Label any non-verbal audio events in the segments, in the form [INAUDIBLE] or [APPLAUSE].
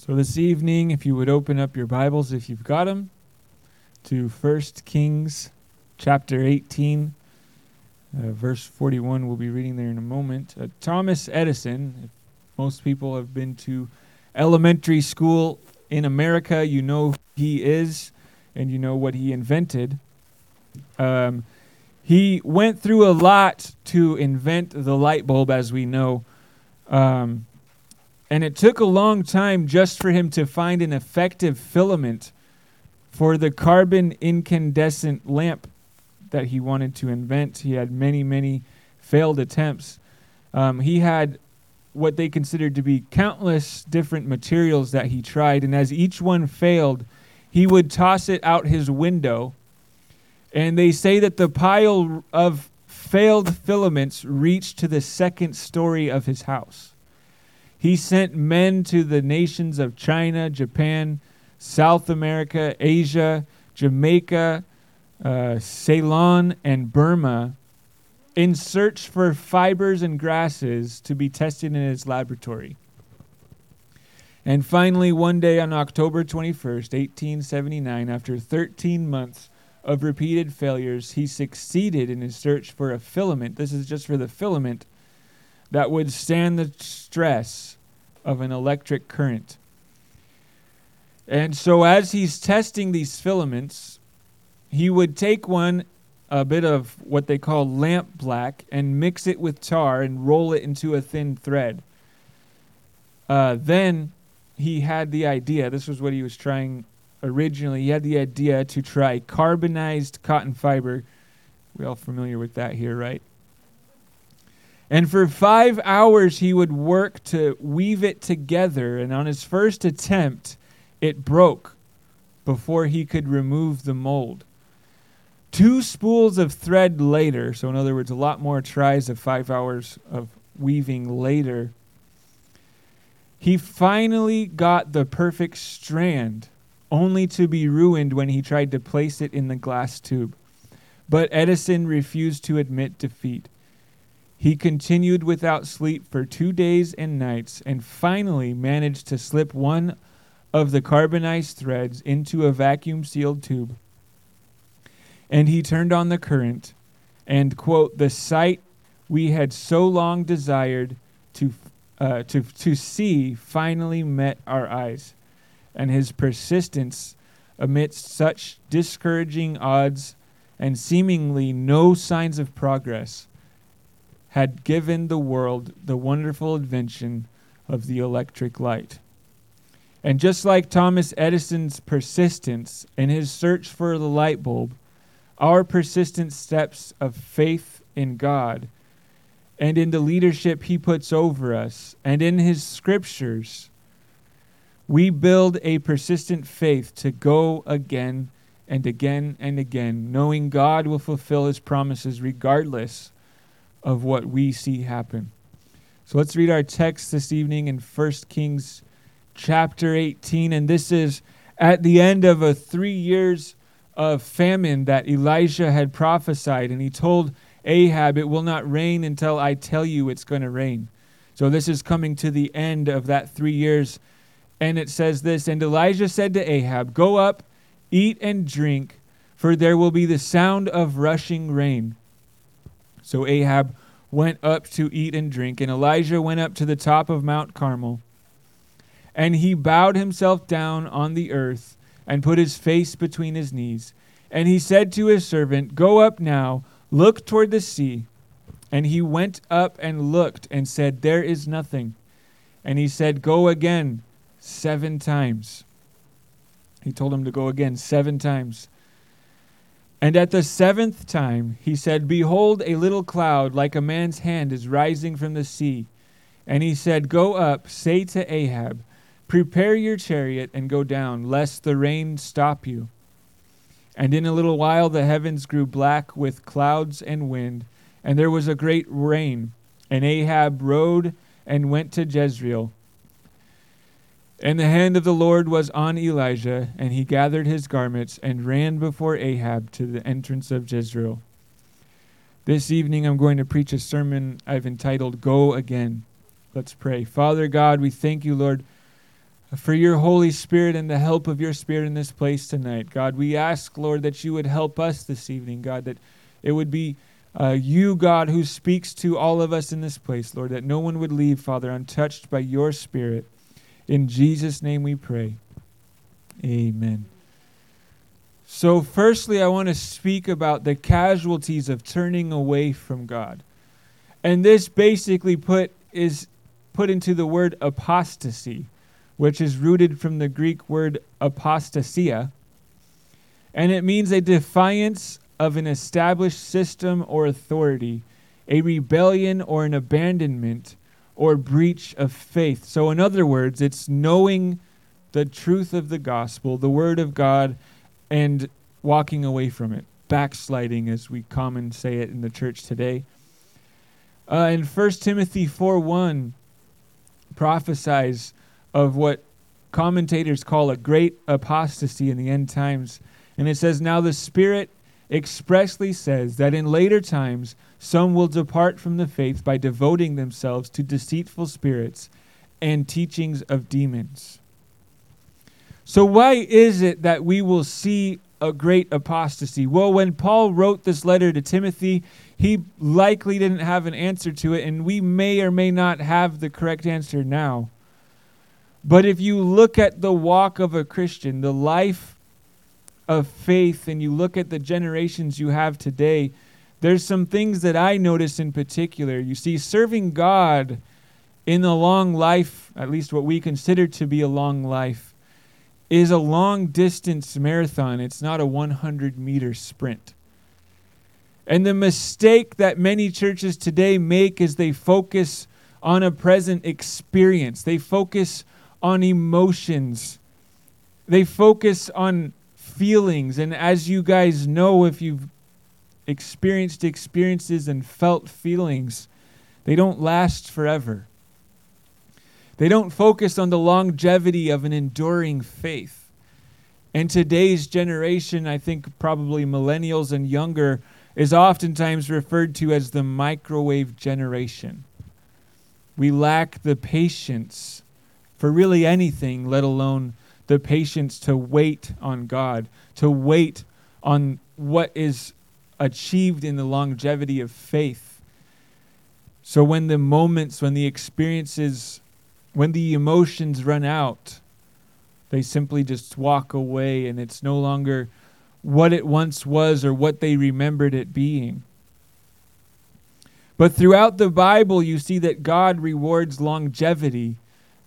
So this evening, if you would open up your Bibles, if you've got them, to 1 Kings chapter 18, uh, verse 41. We'll be reading there in a moment. Uh, Thomas Edison, most people have been to elementary school in America, you know who he is and you know what he invented. Um, he went through a lot to invent the light bulb, as we know. Um, and it took a long time just for him to find an effective filament for the carbon incandescent lamp that he wanted to invent. He had many, many failed attempts. Um, he had what they considered to be countless different materials that he tried, and as each one failed, he would toss it out his window. And they say that the pile of failed filaments reached to the second story of his house. He sent men to the nations of China, Japan, South America, Asia, Jamaica, uh, Ceylon, and Burma in search for fibers and grasses to be tested in his laboratory. And finally, one day on October 21st, 1879, after 13 months of repeated failures, he succeeded in his search for a filament. This is just for the filament that would stand the stress of an electric current. And so, as he's testing these filaments, he would take one, a bit of what they call lamp black, and mix it with tar and roll it into a thin thread. Uh, then he had the idea this was what he was trying originally. He had the idea to try carbonized cotton fiber. We all familiar with that here, right? And for five hours, he would work to weave it together. And on his first attempt, it broke before he could remove the mold. Two spools of thread later, so in other words, a lot more tries of five hours of weaving later, he finally got the perfect strand, only to be ruined when he tried to place it in the glass tube. But Edison refused to admit defeat. He continued without sleep for two days and nights and finally managed to slip one of the carbonized threads into a vacuum sealed tube. And he turned on the current, and, quote, the sight we had so long desired to, uh, to, to see finally met our eyes. And his persistence amidst such discouraging odds and seemingly no signs of progress had given the world the wonderful invention of the electric light. And just like Thomas Edison's persistence in his search for the light bulb, our persistent steps of faith in God and in the leadership he puts over us and in his scriptures, we build a persistent faith to go again and again and again, knowing God will fulfill his promises regardless of what we see happen. So let's read our text this evening in 1 Kings chapter 18. And this is at the end of a three years of famine that Elijah had prophesied. And he told Ahab, It will not rain until I tell you it's going to rain. So this is coming to the end of that three years. And it says this And Elijah said to Ahab, Go up, eat and drink, for there will be the sound of rushing rain. So Ahab went up to eat and drink, and Elijah went up to the top of Mount Carmel. And he bowed himself down on the earth and put his face between his knees. And he said to his servant, Go up now, look toward the sea. And he went up and looked and said, There is nothing. And he said, Go again seven times. He told him to go again seven times. And at the seventh time he said, Behold, a little cloud like a man's hand is rising from the sea. And he said, Go up, say to Ahab, Prepare your chariot and go down, lest the rain stop you. And in a little while the heavens grew black with clouds and wind, and there was a great rain. And Ahab rode and went to Jezreel. And the hand of the Lord was on Elijah, and he gathered his garments and ran before Ahab to the entrance of Jezreel. This evening I'm going to preach a sermon I've entitled Go Again. Let's pray. Father God, we thank you, Lord, for your Holy Spirit and the help of your Spirit in this place tonight. God, we ask, Lord, that you would help us this evening, God, that it would be uh, you, God, who speaks to all of us in this place, Lord, that no one would leave, Father, untouched by your Spirit. In Jesus' name we pray. Amen. So, firstly, I want to speak about the casualties of turning away from God. And this basically put is put into the word apostasy which is rooted from the Greek word apostasia, and it means a defiance of an established system or authority, a rebellion or an abandonment or breach of faith. So, in other words, it's knowing the truth of the gospel, the word of God, and walking away from it, backsliding, as we common say it in the church today. Uh, in 1 Timothy 4 1, prophesies of what commentators call a great apostasy in the end times. And it says, Now the Spirit expressly says that in later times some will depart from the faith by devoting themselves to deceitful spirits and teachings of demons. So, why is it that we will see a great apostasy? Well, when Paul wrote this letter to Timothy, he likely didn't have an answer to it, and we may or may not have the correct answer now. But if you look at the walk of a Christian, the life of faith, and you look at the generations you have today, there's some things that I notice in particular. You see, serving God in a long life, at least what we consider to be a long life, is a long distance marathon. It's not a 100 meter sprint. And the mistake that many churches today make is they focus on a present experience. They focus on emotions. They focus on feelings. And as you guys know, if you've experienced experiences and felt feelings, they don't last forever. They don't focus on the longevity of an enduring faith. And today's generation, I think probably millennials and younger, is oftentimes referred to as the microwave generation. We lack the patience for really anything, let alone the patience to wait on God, to wait on what is achieved in the longevity of faith. So when the moments, when the experiences, when the emotions run out, they simply just walk away and it's no longer what it once was or what they remembered it being. But throughout the Bible, you see that God rewards longevity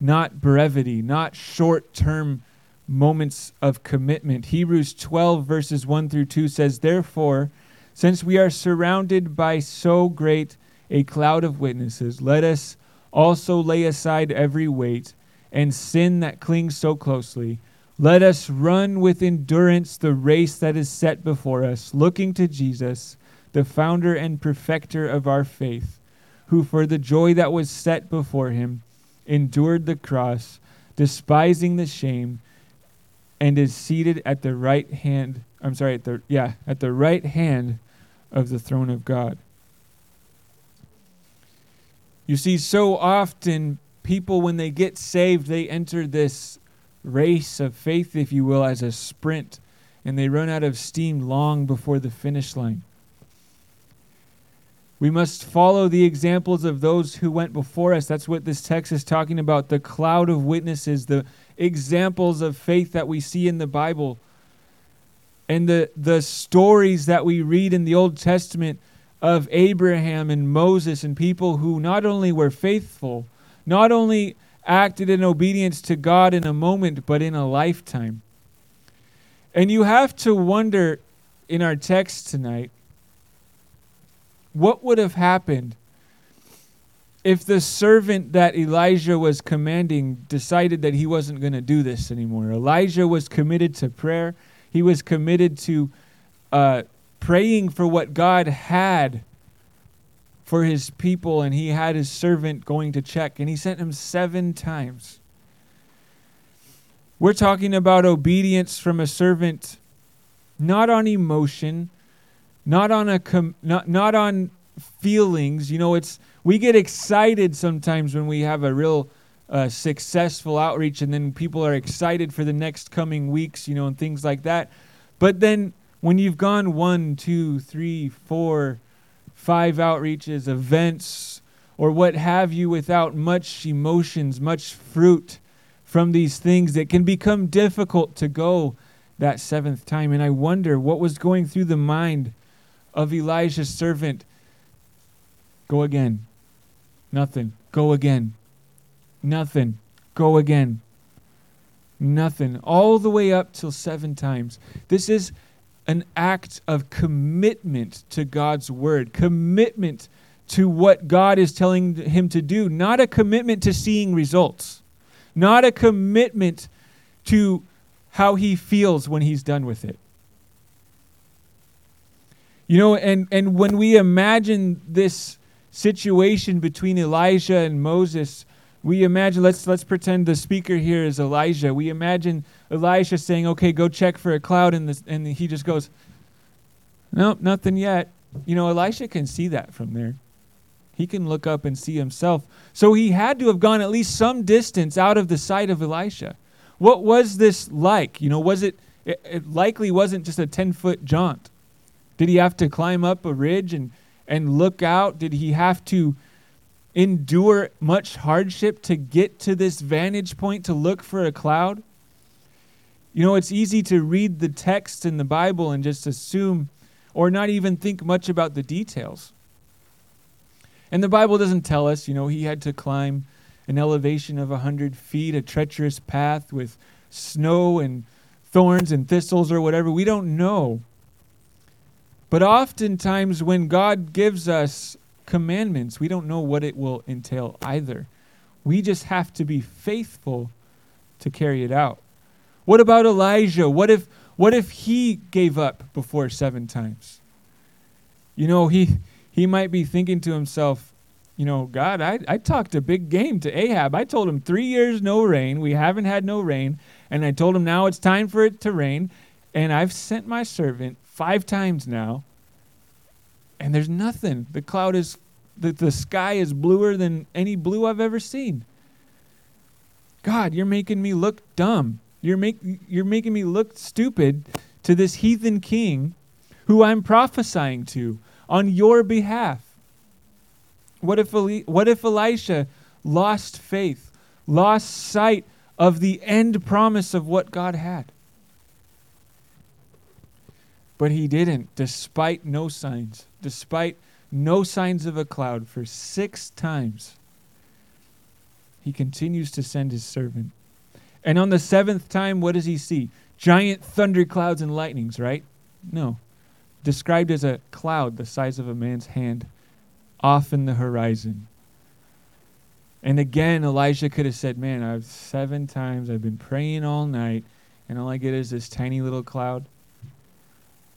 not brevity, not short term moments of commitment. Hebrews 12, verses 1 through 2 says, Therefore, since we are surrounded by so great a cloud of witnesses, let us also lay aside every weight and sin that clings so closely. Let us run with endurance the race that is set before us, looking to Jesus, the founder and perfecter of our faith, who for the joy that was set before him endured the cross, despising the shame, and is seated at the right hand. I'm sorry, at the yeah, at the right hand of the throne of God. You see, so often people, when they get saved, they enter this race of faith, if you will, as a sprint, and they run out of steam long before the finish line. We must follow the examples of those who went before us. That's what this text is talking about the cloud of witnesses, the examples of faith that we see in the Bible, and the, the stories that we read in the Old Testament of Abraham and Moses and people who not only were faithful, not only acted in obedience to God in a moment, but in a lifetime. And you have to wonder in our text tonight what would have happened if the servant that Elijah was commanding decided that he wasn't going to do this anymore? Elijah was committed to prayer, he was committed to uh, praying for what God had for his people, and he had his servant going to check, and he sent him seven times. We're talking about obedience from a servant, not on emotion, not on a com- not not on feelings. You know, it's we get excited sometimes when we have a real a successful outreach and then people are excited for the next coming weeks, you know, and things like that. But then when you've gone one, two, three, four, five outreaches, events, or what have you, without much emotions, much fruit from these things, it can become difficult to go that seventh time. And I wonder what was going through the mind of Elijah's servant. Go again. Nothing. Go again. Nothing. Go again. Nothing. All the way up till seven times. This is an act of commitment to God's word, commitment to what God is telling him to do, not a commitment to seeing results, not a commitment to how he feels when he's done with it. You know, and, and when we imagine this situation between Elijah and Moses, we imagine let's let's pretend the speaker here is Elijah. We imagine Elijah saying, "Okay, go check for a cloud," and this, and he just goes, "Nope, nothing yet." You know, Elisha can see that from there. He can look up and see himself. So he had to have gone at least some distance out of the sight of Elisha. What was this like? You know, was it? It, it likely wasn't just a ten foot jaunt. Did he have to climb up a ridge and and look out? Did he have to? Endure much hardship to get to this vantage point to look for a cloud? You know, it's easy to read the text in the Bible and just assume or not even think much about the details. And the Bible doesn't tell us, you know, he had to climb an elevation of a 100 feet, a treacherous path with snow and thorns and thistles or whatever. We don't know. But oftentimes, when God gives us commandments, we don't know what it will entail either. We just have to be faithful to carry it out. What about Elijah? What if what if he gave up before 7 times? You know, he he might be thinking to himself, you know, God, I, I talked a big game to Ahab. I told him three years no rain. We haven't had no rain. And I told him now it's time for it to rain. And I've sent my servant five times now and there's nothing. The cloud is, the, the sky is bluer than any blue I've ever seen. God, you're making me look dumb. You're, make, you're making me look stupid to this heathen king who I'm prophesying to on your behalf. What if, Eli- what if Elisha lost faith, lost sight of the end promise of what God had? But he didn't, despite no signs, despite no signs of a cloud for six times. He continues to send his servant. And on the seventh time, what does he see? Giant thunderclouds and lightnings, right? No. Described as a cloud the size of a man's hand off in the horizon. And again, Elijah could have said, Man, I've seven times, I've been praying all night, and all I get is this tiny little cloud.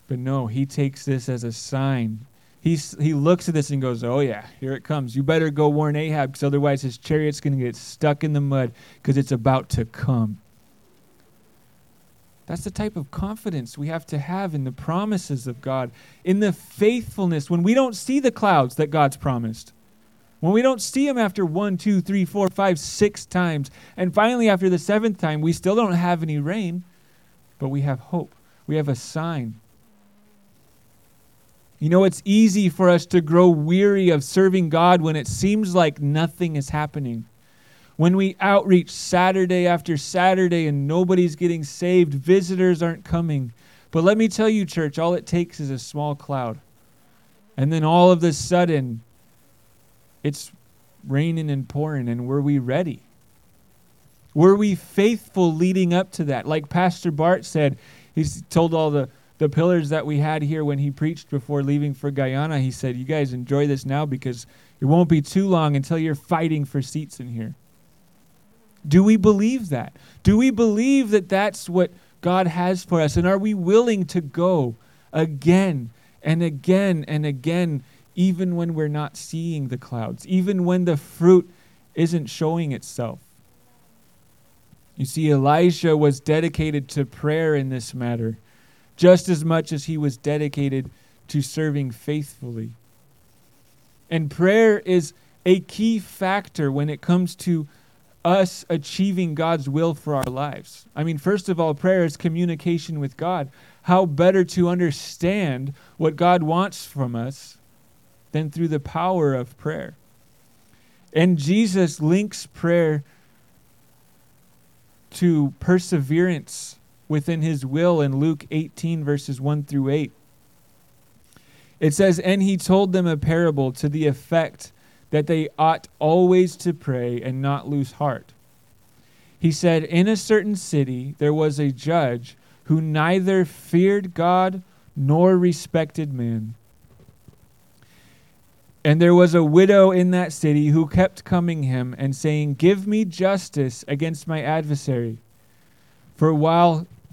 But no, he takes this as a sign. He's, he looks at this and goes, Oh, yeah, here it comes. You better go warn Ahab because otherwise his chariot's going to get stuck in the mud because it's about to come. That's the type of confidence we have to have in the promises of God, in the faithfulness when we don't see the clouds that God's promised. When we don't see them after one, two, three, four, five, six times, and finally after the seventh time, we still don't have any rain, but we have hope. We have a sign you know, it's easy for us to grow weary of serving God when it seems like nothing is happening. When we outreach Saturday after Saturday and nobody's getting saved, visitors aren't coming. But let me tell you, church, all it takes is a small cloud. And then all of a sudden, it's raining and pouring. And were we ready? Were we faithful leading up to that? Like Pastor Bart said, he's told all the the pillars that we had here when he preached before leaving for Guyana, he said, You guys enjoy this now because it won't be too long until you're fighting for seats in here. Do we believe that? Do we believe that that's what God has for us? And are we willing to go again and again and again, even when we're not seeing the clouds, even when the fruit isn't showing itself? You see, Elisha was dedicated to prayer in this matter just as much as he was dedicated to serving faithfully. And prayer is a key factor when it comes to us achieving God's will for our lives. I mean, first of all, prayer is communication with God. How better to understand what God wants from us than through the power of prayer? And Jesus links prayer to perseverance within his will in Luke 18, verses 1 through 8. It says, And he told them a parable to the effect that they ought always to pray and not lose heart. He said, In a certain city there was a judge who neither feared God nor respected man. And there was a widow in that city who kept coming him and saying, Give me justice against my adversary. For while,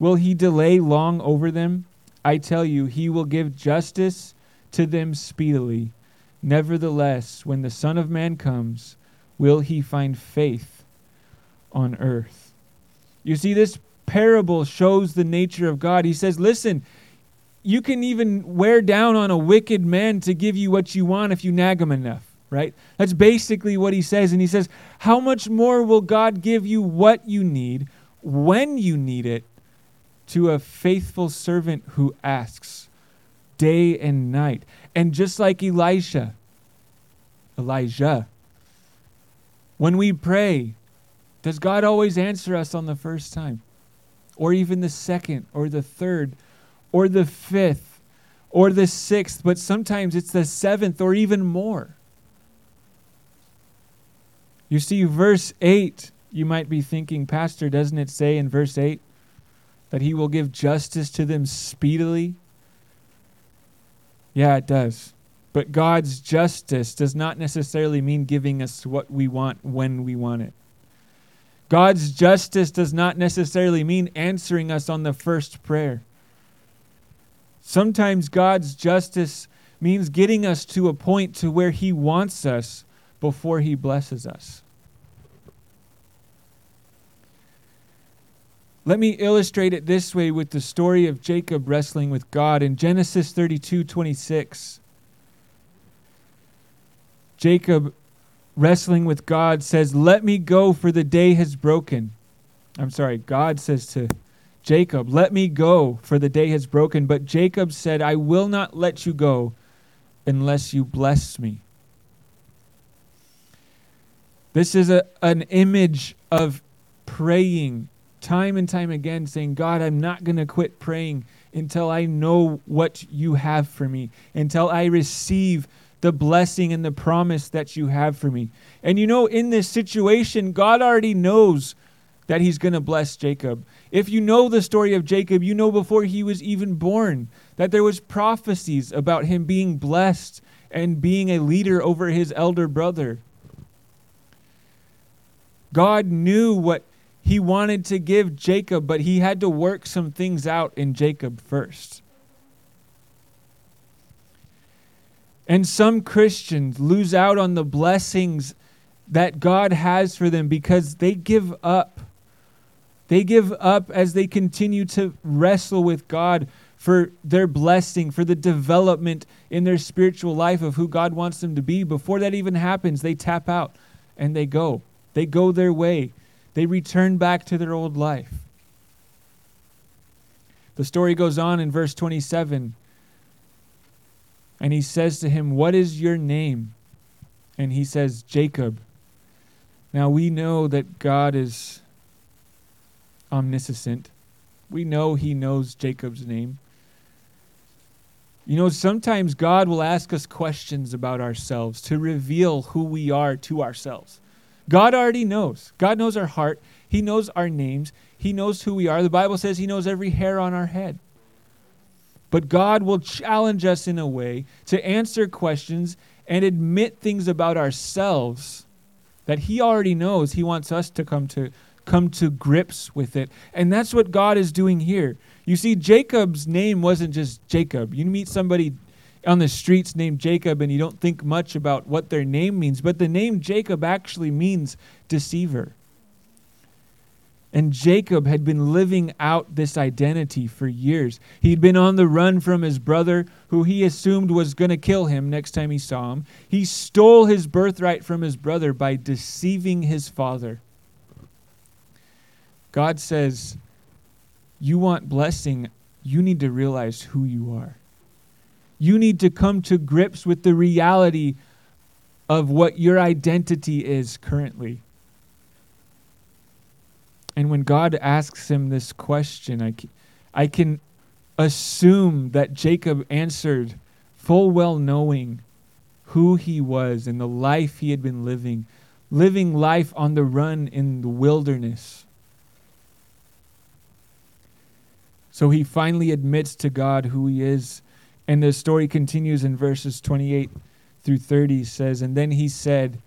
Will he delay long over them? I tell you, he will give justice to them speedily. Nevertheless, when the Son of Man comes, will he find faith on earth? You see, this parable shows the nature of God. He says, Listen, you can even wear down on a wicked man to give you what you want if you nag him enough, right? That's basically what he says. And he says, How much more will God give you what you need when you need it to a faithful servant who asks day and night. And just like Elisha, Elijah, when we pray, does God always answer us on the first time? Or even the second, or the third, or the fifth, or the sixth, but sometimes it's the seventh or even more. You see, verse 8, you might be thinking, Pastor, doesn't it say in verse 8 that he will give justice to them speedily? Yeah, it does. But God's justice does not necessarily mean giving us what we want when we want it. God's justice does not necessarily mean answering us on the first prayer. Sometimes God's justice means getting us to a point to where he wants us before he blesses us. Let me illustrate it this way with the story of Jacob wrestling with God in Genesis 32 26. Jacob, wrestling with God, says, Let me go, for the day has broken. I'm sorry, God says to Jacob, Let me go, for the day has broken. But Jacob said, I will not let you go unless you bless me. This is a, an image of praying time and time again saying, God, I'm not going to quit praying until I know what you have for me, until I receive the blessing and the promise that you have for me. And you know, in this situation, God already knows that he's going to bless Jacob. If you know the story of Jacob, you know before he was even born that there was prophecies about him being blessed and being a leader over his elder brother. God knew what he wanted to give Jacob, but he had to work some things out in Jacob first. And some Christians lose out on the blessings that God has for them because they give up. They give up as they continue to wrestle with God for their blessing, for the development in their spiritual life of who God wants them to be. Before that even happens, they tap out and they go. They go their way. They return back to their old life. The story goes on in verse 27. And he says to him, What is your name? And he says, Jacob. Now we know that God is omniscient. We know he knows Jacob's name. You know, sometimes God will ask us questions about ourselves to reveal who we are to ourselves. God already knows. God knows our heart. He knows our names. He knows who we are. The Bible says He knows every hair on our head. But God will challenge us in a way to answer questions and admit things about ourselves that He already knows. He wants us to come to come to grips with it. And that's what God is doing here. You see, Jacob's name wasn't just Jacob. You meet somebody on the streets named Jacob and you don't think much about what their name means, but the name Jacob actually means deceiver. And Jacob had been living out this identity for years. He'd been on the run from his brother, who he assumed was going to kill him next time he saw him. He stole his birthright from his brother by deceiving his father. God says, You want blessing, you need to realize who you are. You need to come to grips with the reality of what your identity is currently. And when God asks him this question, I can, I can assume that Jacob answered full well knowing who he was and the life he had been living, living life on the run in the wilderness. So he finally admits to God who he is. And the story continues in verses 28 through 30 says, And then he said,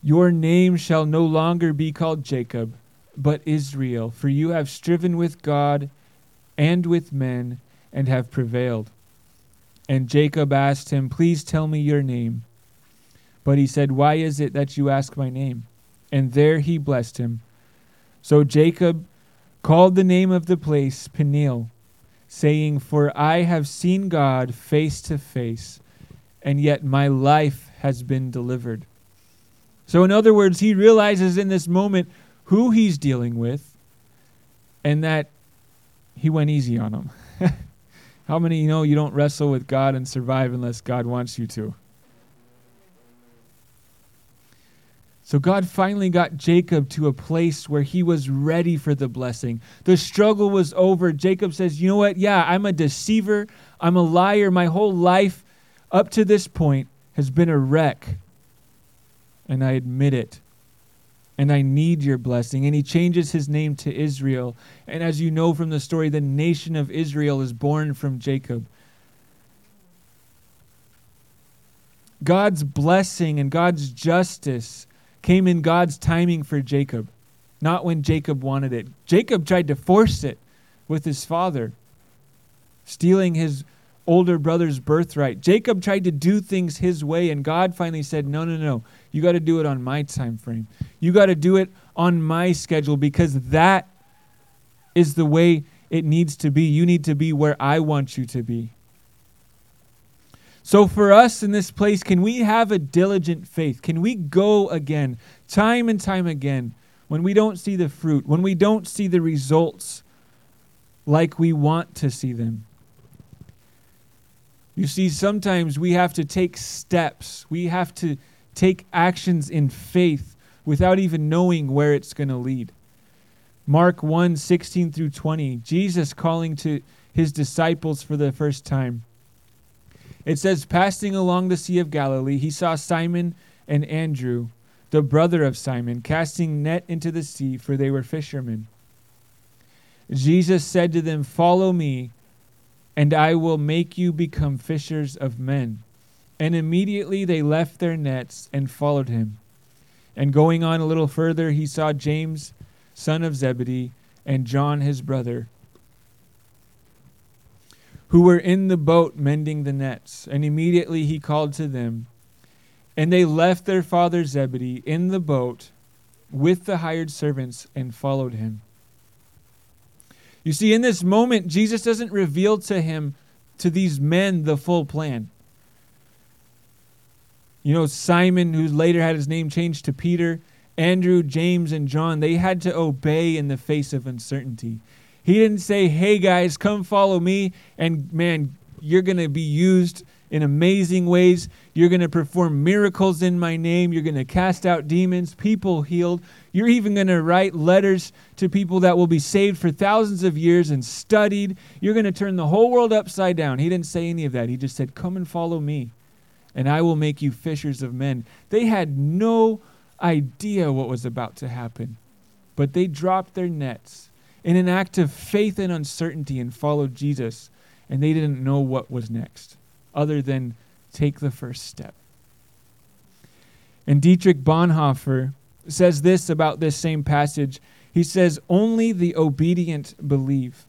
Your name shall no longer be called Jacob but Israel, for you have striven with God and with men and have prevailed. And Jacob asked him, Please tell me your name. But he said, Why is it that you ask my name? And there he blessed him. So Jacob called the name of the place Peniel, saying, For I have seen God face to face, and yet my life has been delivered. So, in other words, he realizes in this moment who he's dealing with, and that he went easy on him. [LAUGHS] How many you know you don't wrestle with God and survive unless God wants you to? So God finally got Jacob to a place where he was ready for the blessing. The struggle was over. Jacob says, You know what? Yeah, I'm a deceiver. I'm a liar. My whole life up to this point has been a wreck. And I admit it and I need your blessing. And he changes his name to Israel. And as you know from the story, the nation of Israel is born from Jacob. God's blessing and God's justice came in God's timing for Jacob, not when Jacob wanted it. Jacob tried to force it with his father, stealing his older brother's birthright. Jacob tried to do things his way, and God finally said, No, no, no. You got to do it on my time frame. You got to do it on my schedule because that is the way it needs to be. You need to be where I want you to be. So, for us in this place, can we have a diligent faith? Can we go again, time and time again, when we don't see the fruit, when we don't see the results like we want to see them? You see, sometimes we have to take steps, we have to take actions in faith without even knowing where it's going to lead. Mark 1 16 through 20, Jesus calling to his disciples for the first time. It says, Passing along the Sea of Galilee, he saw Simon and Andrew, the brother of Simon, casting net into the sea, for they were fishermen. Jesus said to them, Follow me and I will make you become fishers of men. And immediately they left their nets and followed him. And going on a little further, he saw James, son of Zebedee, and John his brother, who were in the boat mending the nets. And immediately he called to them. And they left their father Zebedee in the boat with the hired servants and followed him. You see, in this moment, Jesus doesn't reveal to him, to these men, the full plan. You know, Simon, who later had his name changed to Peter, Andrew, James, and John, they had to obey in the face of uncertainty. He didn't say, hey guys, come follow me, and man, you're going to be used in amazing ways. You're going to perform miracles in my name. You're going to cast out demons, people healed. You're even going to write letters to people that will be saved for thousands of years and studied. You're going to turn the whole world upside down. He didn't say any of that. He just said, Come and follow me, and I will make you fishers of men. They had no idea what was about to happen, but they dropped their nets in an act of faith and uncertainty and followed Jesus, and they didn't know what was next other than take the first step. And Dietrich Bonhoeffer, says this about this same passage. He says, Only the obedient believe.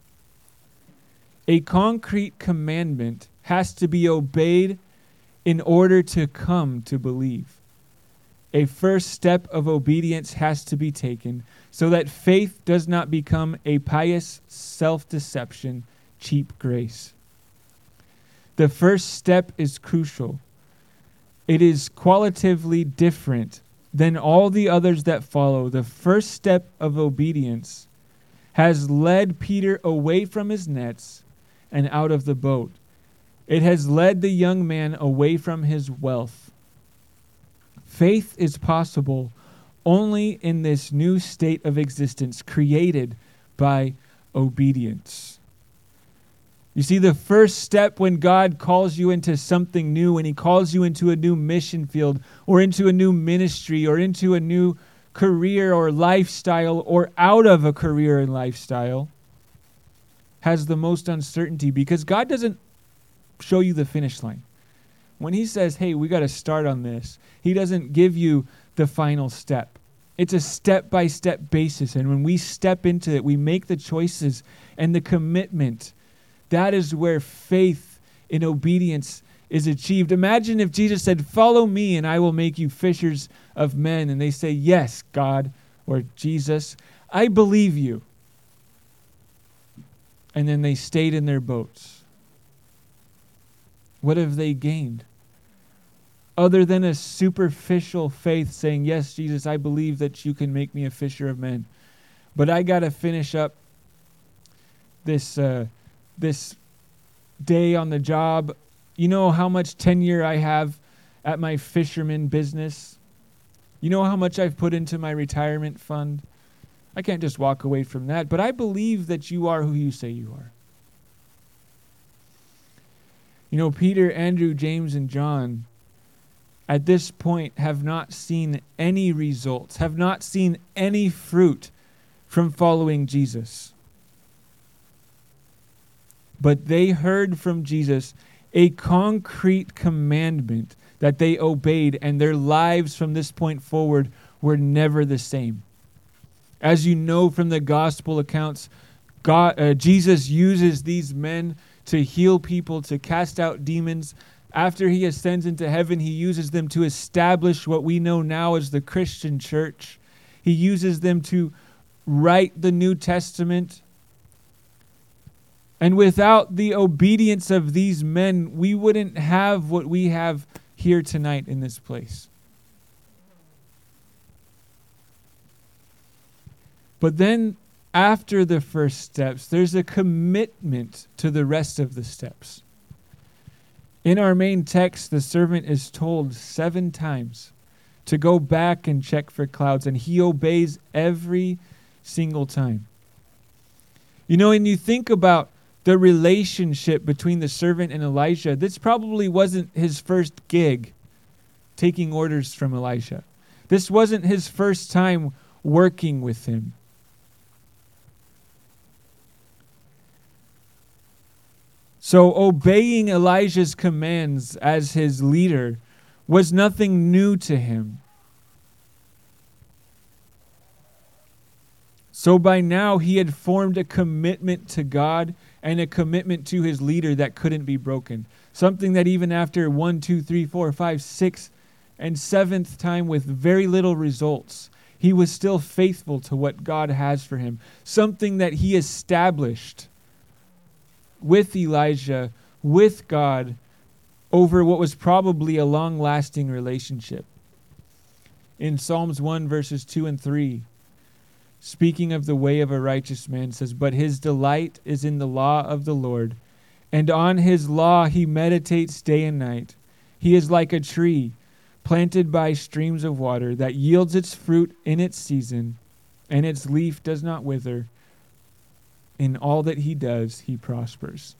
A concrete commandment has to be obeyed in order to come to believe. A first step of obedience has to be taken so that faith does not become a pious self deception, cheap grace. The first step is crucial. It is qualitatively different than all the others that follow. The first step of obedience has led Peter away from his nets and out of the boat. It has led the young man away from his wealth. Faith is possible only in this new state of existence created by obedience. You see, the first step when God calls you into something new, when He calls you into a new mission field, or into a new ministry, or into a new career or lifestyle, or out of a career and lifestyle, has the most uncertainty because God doesn't show you the finish line. When He says, hey, we got to start on this, He doesn't give you the final step. It's a step by step basis. And when we step into it, we make the choices and the commitment that is where faith in obedience is achieved. Imagine if Jesus said, Follow me and I will make you fishers of men. And they say, Yes, God or Jesus, I believe you. And then they stayed in their boats. What have they gained? Other than a superficial faith saying, Yes, Jesus, I believe that you can make me a fisher of men. But I got to finish up this. Uh, this day on the job. You know how much tenure I have at my fisherman business? You know how much I've put into my retirement fund? I can't just walk away from that, but I believe that you are who you say you are. You know, Peter, Andrew, James, and John at this point have not seen any results, have not seen any fruit from following Jesus but they heard from Jesus a concrete commandment that they obeyed, and their lives from this point forward were never the same. As you know from the gospel accounts, God, uh, Jesus uses these men to heal people, to cast out demons. After he ascends into heaven, he uses them to establish what we know now as the Christian church. He uses them to write the New Testament, and without the obedience of these men, we wouldn't have what we have here tonight in this place. But then, after the first steps, there's a commitment to the rest of the steps. In our main text, the servant is told seven times to go back and check for clouds, and he obeys every single time. You know, and you think about the relationship between the servant and Elijah, this probably wasn't his first gig taking orders from Elijah. This wasn't his first time working with him. So, obeying Elijah's commands as his leader was nothing new to him. So, by now, he had formed a commitment to God and a commitment to his leader that couldn't be broken. Something that even after one, two, three, four, five, six, and seventh time with very little results, he was still faithful to what God has for him. Something that he established with Elijah, with God, over what was probably a long lasting relationship. In Psalms 1, verses 2 and 3, speaking of the way of a righteous man, says, But his delight is in the law of the Lord, and on his law he meditates day and night. He is like a tree planted by streams of water that yields its fruit in its season, and its leaf does not wither. In all that he does, he prospers.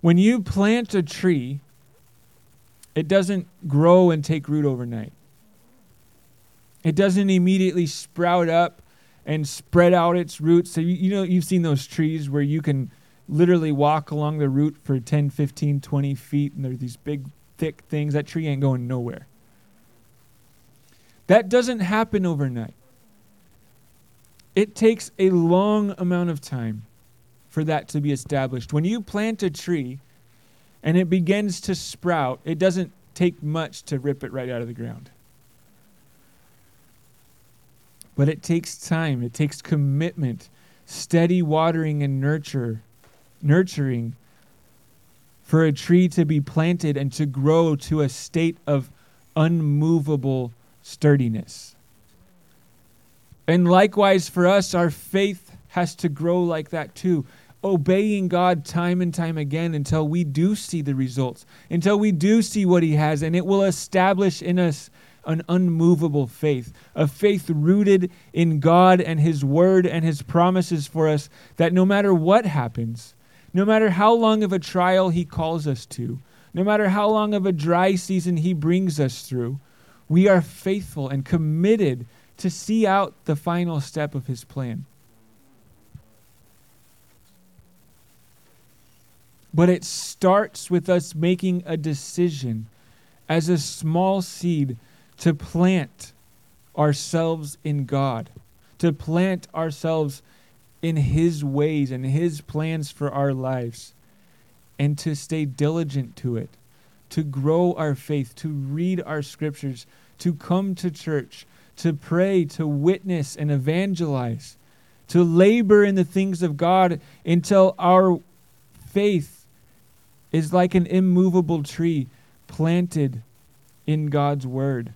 When you plant a tree, it doesn't grow and take root overnight. It doesn't immediately sprout up and spread out its roots. So, you, you know, you've seen those trees where you can literally walk along the root for 10, 15, 20 feet, and there's these big, thick things. That tree ain't going nowhere. That doesn't happen overnight. It takes a long amount of time for that to be established. When you plant a tree and it begins to sprout, it doesn't take much to rip it right out of the ground. But it takes time, it takes commitment, steady watering and nurture, nurturing for a tree to be planted and to grow to a state of unmovable sturdiness. And likewise for us, our faith has to grow like that too. Obeying God time and time again until we do see the results, until we do see what He has, and it will establish in us an unmovable faith, a faith rooted in God and His Word and His promises for us that no matter what happens, no matter how long of a trial He calls us to, no matter how long of a dry season He brings us through, we are faithful and committed to see out the final step of His plan. But it starts with us making a decision as a small seed to plant ourselves in God, to plant ourselves in His ways and His plans for our lives, and to stay diligent to it, to grow our faith, to read our scriptures, to come to church, to pray, to witness and evangelize, to labor in the things of God until our faith is like an immovable tree planted in God's Word.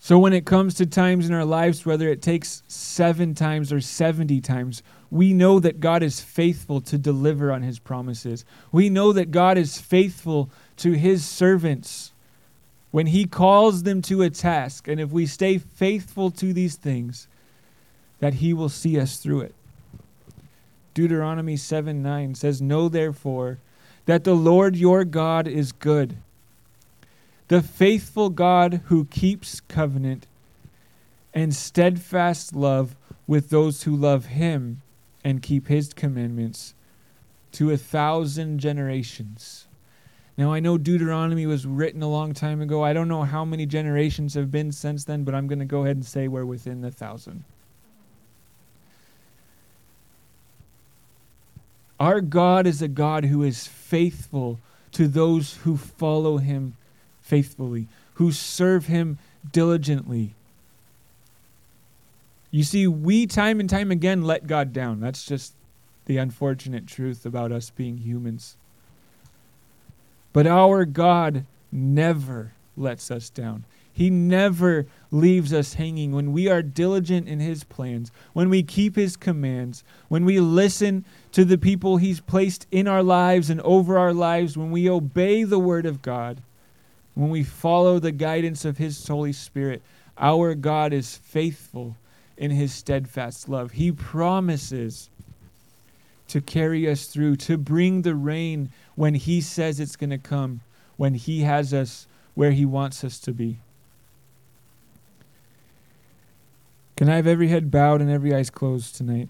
So when it comes to times in our lives, whether it takes seven times or 70 times, we know that God is faithful to deliver on his promises. We know that God is faithful to his servants when he calls them to a task. And if we stay faithful to these things, that he will see us through it. Deuteronomy 7 9 says, Know therefore that the Lord your God is good the faithful God who keeps covenant and steadfast love with those who love him and keep his commandments to a thousand generations. Now, I know Deuteronomy was written a long time ago. I don't know how many generations have been since then, but I'm going to go ahead and say we're within the thousand. Our God is a God who is faithful to those who follow him faithfully, who serve him diligently. You see, we time and time again let God down. That's just the unfortunate truth about us being humans. But our God never lets us down. He never leaves us hanging when we are diligent in His plans, when we keep His commands, when we listen to the people He's placed in our lives and over our lives, when we obey the Word of God when we follow the guidance of His Holy Spirit, our God is faithful in His steadfast love. He promises to carry us through, to bring the rain when He says it's going to come, when He has us where He wants us to be. Can I have every head bowed and every eyes closed tonight?